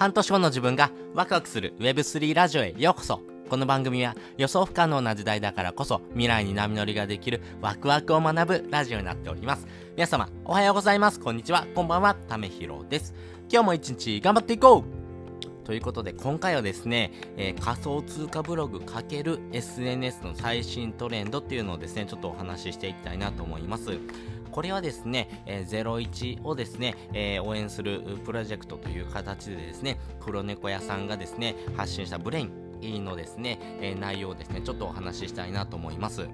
半年後の自分がワクワクする Web3 ラジオへようこそこの番組は予想不可能な時代だからこそ未来に波乗りができるワクワクを学ぶラジオになっております。皆様、おはようございます。こんにちは。こんばんは。ためひろです。今日も一日頑張っていこうということで、今回はですね、えー、仮想通貨ブログ× SNS の最新トレンドっていうのをですね、ちょっとお話ししていきたいなと思います。これはですね、えー、01をですね、えー、応援するプロジェクトという形でですね、黒猫屋さんがですね、発信したブレインのですね、えー、内容をですね、ちょっとお話ししたいなと思います。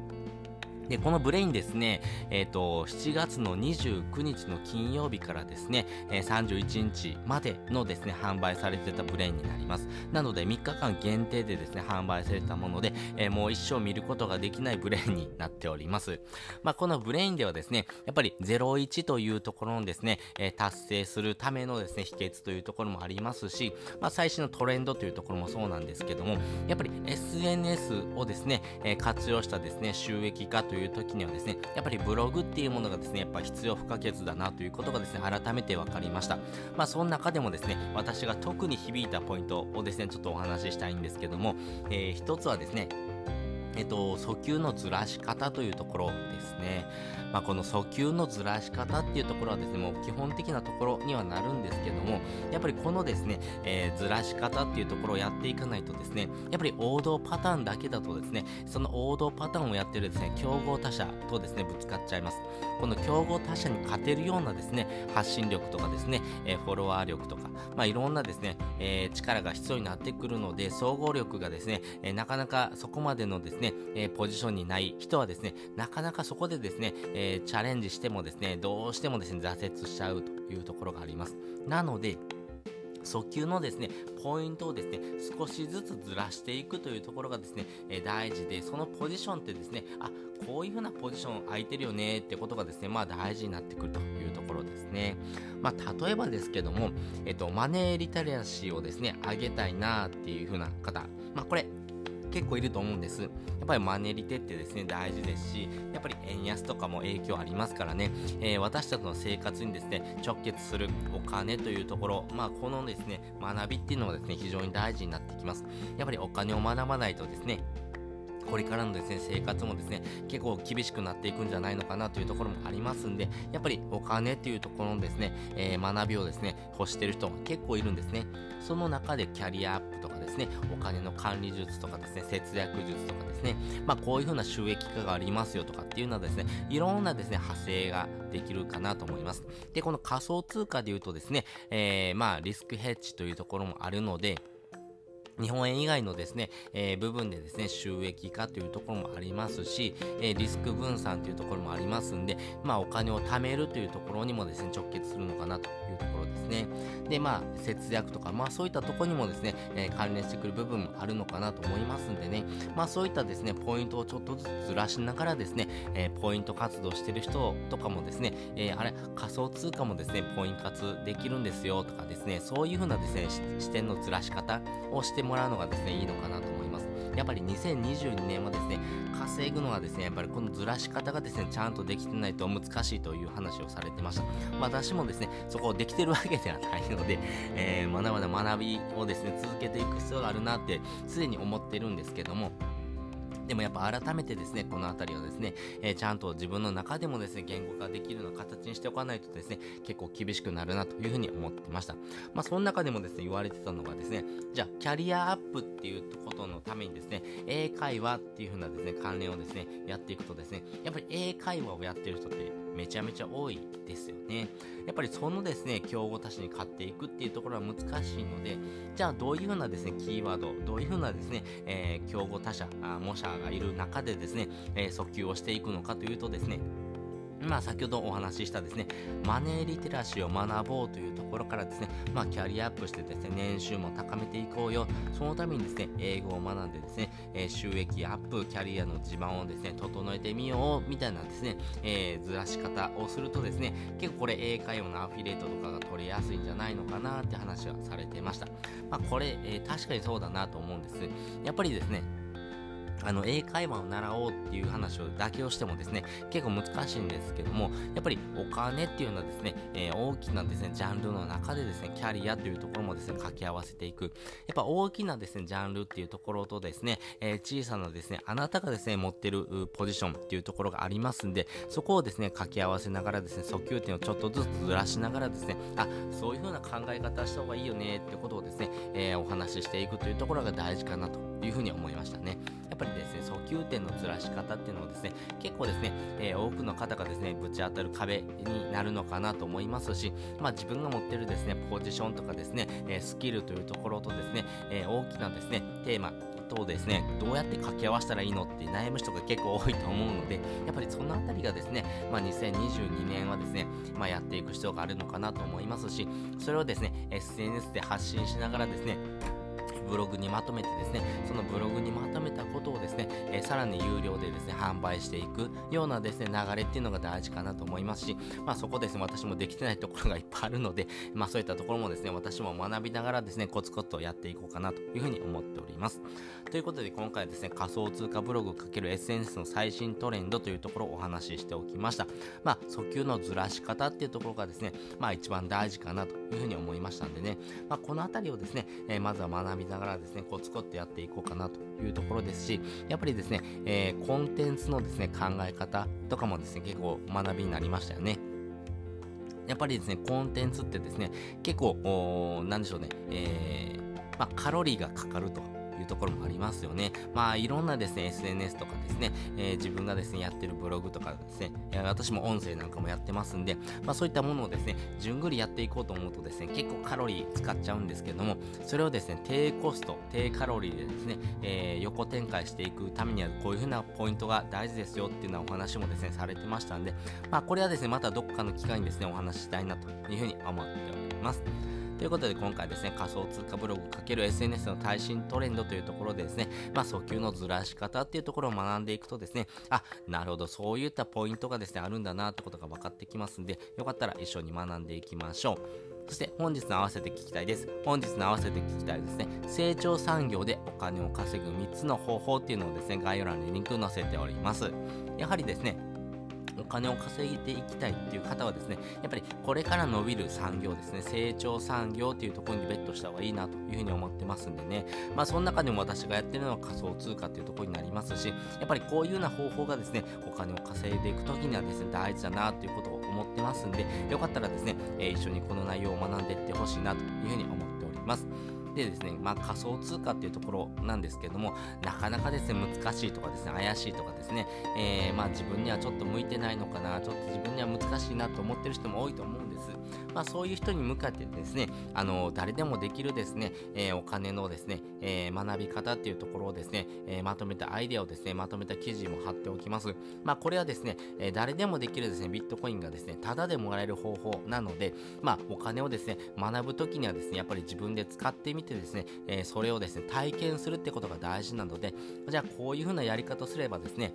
で、このブレインですね、えっ、ー、と、7月の29日の金曜日からですね、えー、31日までのですね、販売されてたブレインになります。なので、3日間限定でですね、販売されたもので、えー、もう一生見ることができないブレインになっております。まあ、このブレインではですね、やっぱり01というところのですね、え達成するためのですね、秘訣というところもありますし、まあ、最新のトレンドというところもそうなんですけども、やっぱり SNS をですね、え活用したですね、収益化といういう時にはですね、やっぱりブログっていうものがですね、やっぱ必要不可欠だなということがですね、改めて分かりました。まあ、その中でもですね、私が特に響いたポイントをですね、ちょっとお話ししたいんですけども、えー、一つはですね、えっと、訴求のずらし方というところですね。まあ、この訴求のずらし方っていうところはですね、もう基本的なところにはなるんですけども、やっぱりこのですね、えー、ずらし方っていうところをやっていかないとですね、やっぱり王道パターンだけだとですね、その王道パターンをやってるですね、競合他社とですね、ぶつかっちゃいます。この競合他社に勝てるようなですね、発信力とかですね、えー、フォロワー力とか、まあ、いろんなですね、えー、力が必要になってくるので、総合力がですね、えなかなかそこまでのですね、えポジションにない人はですね、なかなかそこでですね、えチャレンジしてもですね、どうしてもですね、挫折しちゃうというところがあります。なので、訴求のですね、ポイントをですね、少しずつずらしていくというところがですね、え大事で、そのポジションってですね、あ、こういう風なポジション空いてるよねってことがですね、まあ大事になってくるというところですね。まあ例えばですけども、えっと、マネーリタリアシーをですね、上げたいなっていう風な方、まあこれ、結構いると思うんです。やっぱりマネリテってですね、大事ですし、やっぱり円安とかも影響ありますからね、えー、私たちの生活にですね、直結するお金というところ、まあ、このですね、学びっていうのがですね、非常に大事になってきます。やっぱりお金を学ばないとですね、これからのですね、生活もですね、結構厳しくなっていくんじゃないのかなというところもありますんで、やっぱりお金っていうところのですね、えー、学びをですね、欲してる人も結構いるんですね。その中でキャリアアップとかですね、お金の管理術とかですね、節約術とかですね、まあこういう風な収益化がありますよとかっていうのはですね、いろんなですね、派生ができるかなと思います。で、この仮想通貨で言うとですね、えー、まあリスクヘッジというところもあるので、日本円以外のですね、えー、部分でですね、収益化というところもありますし、えー、リスク分散というところもありますんで、まあお金を貯めるというところにもですね、直結するのかなというところですね。で、まあ節約とか、まあそういったところにもですね、えー、関連してくる部分もあるのかなと思いますんでね、まあそういったですね、ポイントをちょっとずつずらしながらですね、えポイント活動してる人とかもですね、えあれ、仮想通貨もですね、ポイント活できるんですよとかですね、そういうふうなですね、視点のずらし方をしてもらうのがですね、いいのかなと思います。やっぱり2022年はですね、稼ぐのはですね、やっぱりこのずらし方がですね、ちゃんとできてないと難しいという話をされてました。私もですね、そこをできてるわけではないので、えー、まだまだ学びをですね、続けていく必要があるなって、すでに思ってるんですけども、でもやっぱ改めてですね、この辺りをですね、えー、ちゃんと自分の中でもですね、言語化できるような形にしておかないとですね、結構厳しくなるなというふうに思ってました。まあ、その中でもですね、言われてたのがですね、じゃあ、キャリアアップっていうことのためにですね、英会話っていうふうなですね、関連をですね、やっていくとですね、やっぱり英会話をやってる人ってめちゃめちゃ多いですよね。やっぱりそのですね、競合他社に勝っていくっていうところは難しいので、じゃあどういうふうなですね、キーワード、どういうふうなですね、えー、競合他社、模写がいる中でですね、えー、訴求をしていくのかというとですね、まあ、先ほどお話ししたですね、マネーリテラシーを学ぼうというところからですね、まあ、キャリアアップしてですね、年収も高めていこうよ。そのためにですね、英語を学んでですね、え、収益アップ、キャリアの地盤をですね、整えてみよう、みたいなですね、えー、ずらし方をするとですね、結構これ英会話のアフィリエイトとかが取れやすいんじゃないのかなって話はされてました。まあ、これ、えー、確かにそうだなと思うんです。やっぱりですね、あの、英会話を習おうっていう話をだけをしてもですね、結構難しいんですけども、やっぱりお金っていうのはですね、えー、大きなですね、ジャンルの中でですね、キャリアというところもですね、掛け合わせていく。やっぱ大きなですね、ジャンルっていうところとですね、えー、小さなですね、あなたがですね、持ってるポジションっていうところがありますんで、そこをですね、掛け合わせながらですね、訴求点をちょっとずつずらしながらですね、あ、そういう風な考え方した方がいいよねってことをですね、えー、お話ししていくというところが大事かなというふうに思いましたね。やっぱりですね、訴求点のずらし方っていうのはですね、結構ですね、えー、多くの方がですね、ぶち当たる壁になるのかなと思いますし、まあ自分が持ってるですね、ポジションとかですね、え、スキルというところとですね、え、大きなですね、テーマ、とですね、どうやって掛け合わせたらいいのって悩む人が結構多いと思うので、やっぱりそのあたりがですね、まあ、2022年はですね、まあ、やっていく必要があるのかなと思いますし、それをですね、SNS で発信しながらですね、ブログにまとめてですね、そのブログにまとめたことをですね、えー、さらに有料でですね、販売していくようなですね、流れっていうのが大事かなと思いますし、まあそこですね、私もできてないところがいっぱいあるので、まあそういったところもですね、私も学びながらですね、コツコツとやっていこうかなというふうに思っております。ということで今回はですね、仮想通貨ブログ ×SNS の最新トレンドというところをお話ししておきました。まあ、訴求のずらし方っていうところがですね、まあ一番大事かなというふうに思いましたんでね、まあこのあたりをですね、えー、まずは学びながらですね、コツコツやっていこうかなというところですし、やっぱりですね、えー、コンテンツのですね、考え方とかもですね、結構学びになりましたよね。やっぱりですね、コンテンツってですね、結構、なんでしょうね、えー、まあ、カロリーがかかるというところもありますよね。まあいろんなですね、SNS とかですね、えー、自分がですね、やってるブログとかですね、私も音声なんかもやってますんで、まあそういったものをですね、じゅんぐりやっていこうと思うとですね、結構カロリー使っちゃうんですけども、それをですね、低コスト、低カロリーでですね、えー、横展開していくためにはこういうふうなポイントが大事ですよっていうようなお話もですね、されてましたんで、まあこれはですね、またどっかの機会にですね、お話ししたいなというふうに思っております。ということで今回ですね、仮想通貨ブログ ×SNS の最新トレンドというところでですね、まあ訴求のずらし方っていうところを学んでいくとですね、あ、なるほど、そういったポイントがですね、あるんだなってことが分かってきますんで、よかったら一緒に学んでいきましょう。そして本日の合わせて聞きたいです。本日の合わせて聞きたいですね。成長産業でお金を稼ぐ3つの方法っていうのをですね、概要欄にリンク載せております。やはりですね、金を稼いでいきたいっていう方はですね、やっぱりこれから伸びる産業ですね、成長産業っていうところにベットした方がいいなというふうに思ってますんでね、まあその中でも私がやってるのは仮想通貨っていうところになりますし、やっぱりこういうような方法がですね、お金を稼いでいくときにはですね、大事だなということを思ってますんで、よかったらですね、え、一緒にこの内容を学んでいってほしいなというふうに思っております。でですね、まあ、仮想通貨っていうところなんですけども、なかなかですね、難しいとかですね、怪しいとかですね、えー、まあ自分にはちょっと向いてないのかな、ちょっと自分には難しいなと思ってる人も多いと思うんです。まあそういう人に向かってですね、あの、誰でもできるですね、えー、お金のですね、えー、学び方っていうところをですね、えまとめたアイデアをですね、まとめた記事も貼っておきます。まあこれはですね、え誰でもできるですね、ビットコインがですね、タダでもらえる方法なので、まあお金をですね、学ぶときにはですね、やっぱり自分で使ってみてですね、えそれをですね、体験するってことが大事なので、じゃあこういう風なやり方をすればですね、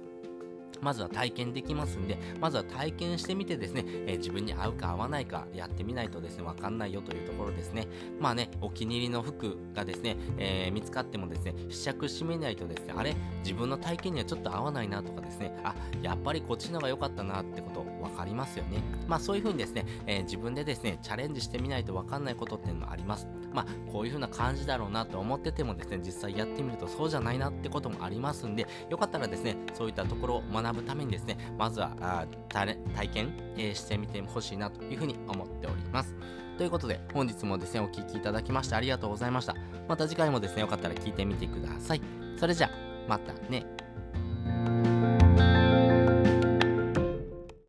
まずは体験できますんで、まずは体験してみてですね、えー、自分に合うか合わないかやってみないとですね、わかんないよというところですね。まあね、お気に入りの服がですね、えー、見つかってもですね、試着してみないとですね、あれ？自分の体験にはちょっと合わないなとかですね、あ、やっぱりこっちの方が良かったなってこと分かりますよね。まあそういう風にですね、えー、自分でですね、チャレンジしてみないとわかんないことっていうのもあります。まあこういう風な感じだろうなと思っててもですね、実際やってみるとそうじゃないなってこともありますんで、よかったらですね、そういったところを学ぶためにですね、まずはあ体験、えー、してみてほしいなという風に思っております。ということで、本日もですね、お聴きいただきましてありがとうございました。また次回もですね、よかったら聞いてみてください。それじゃあ、またね。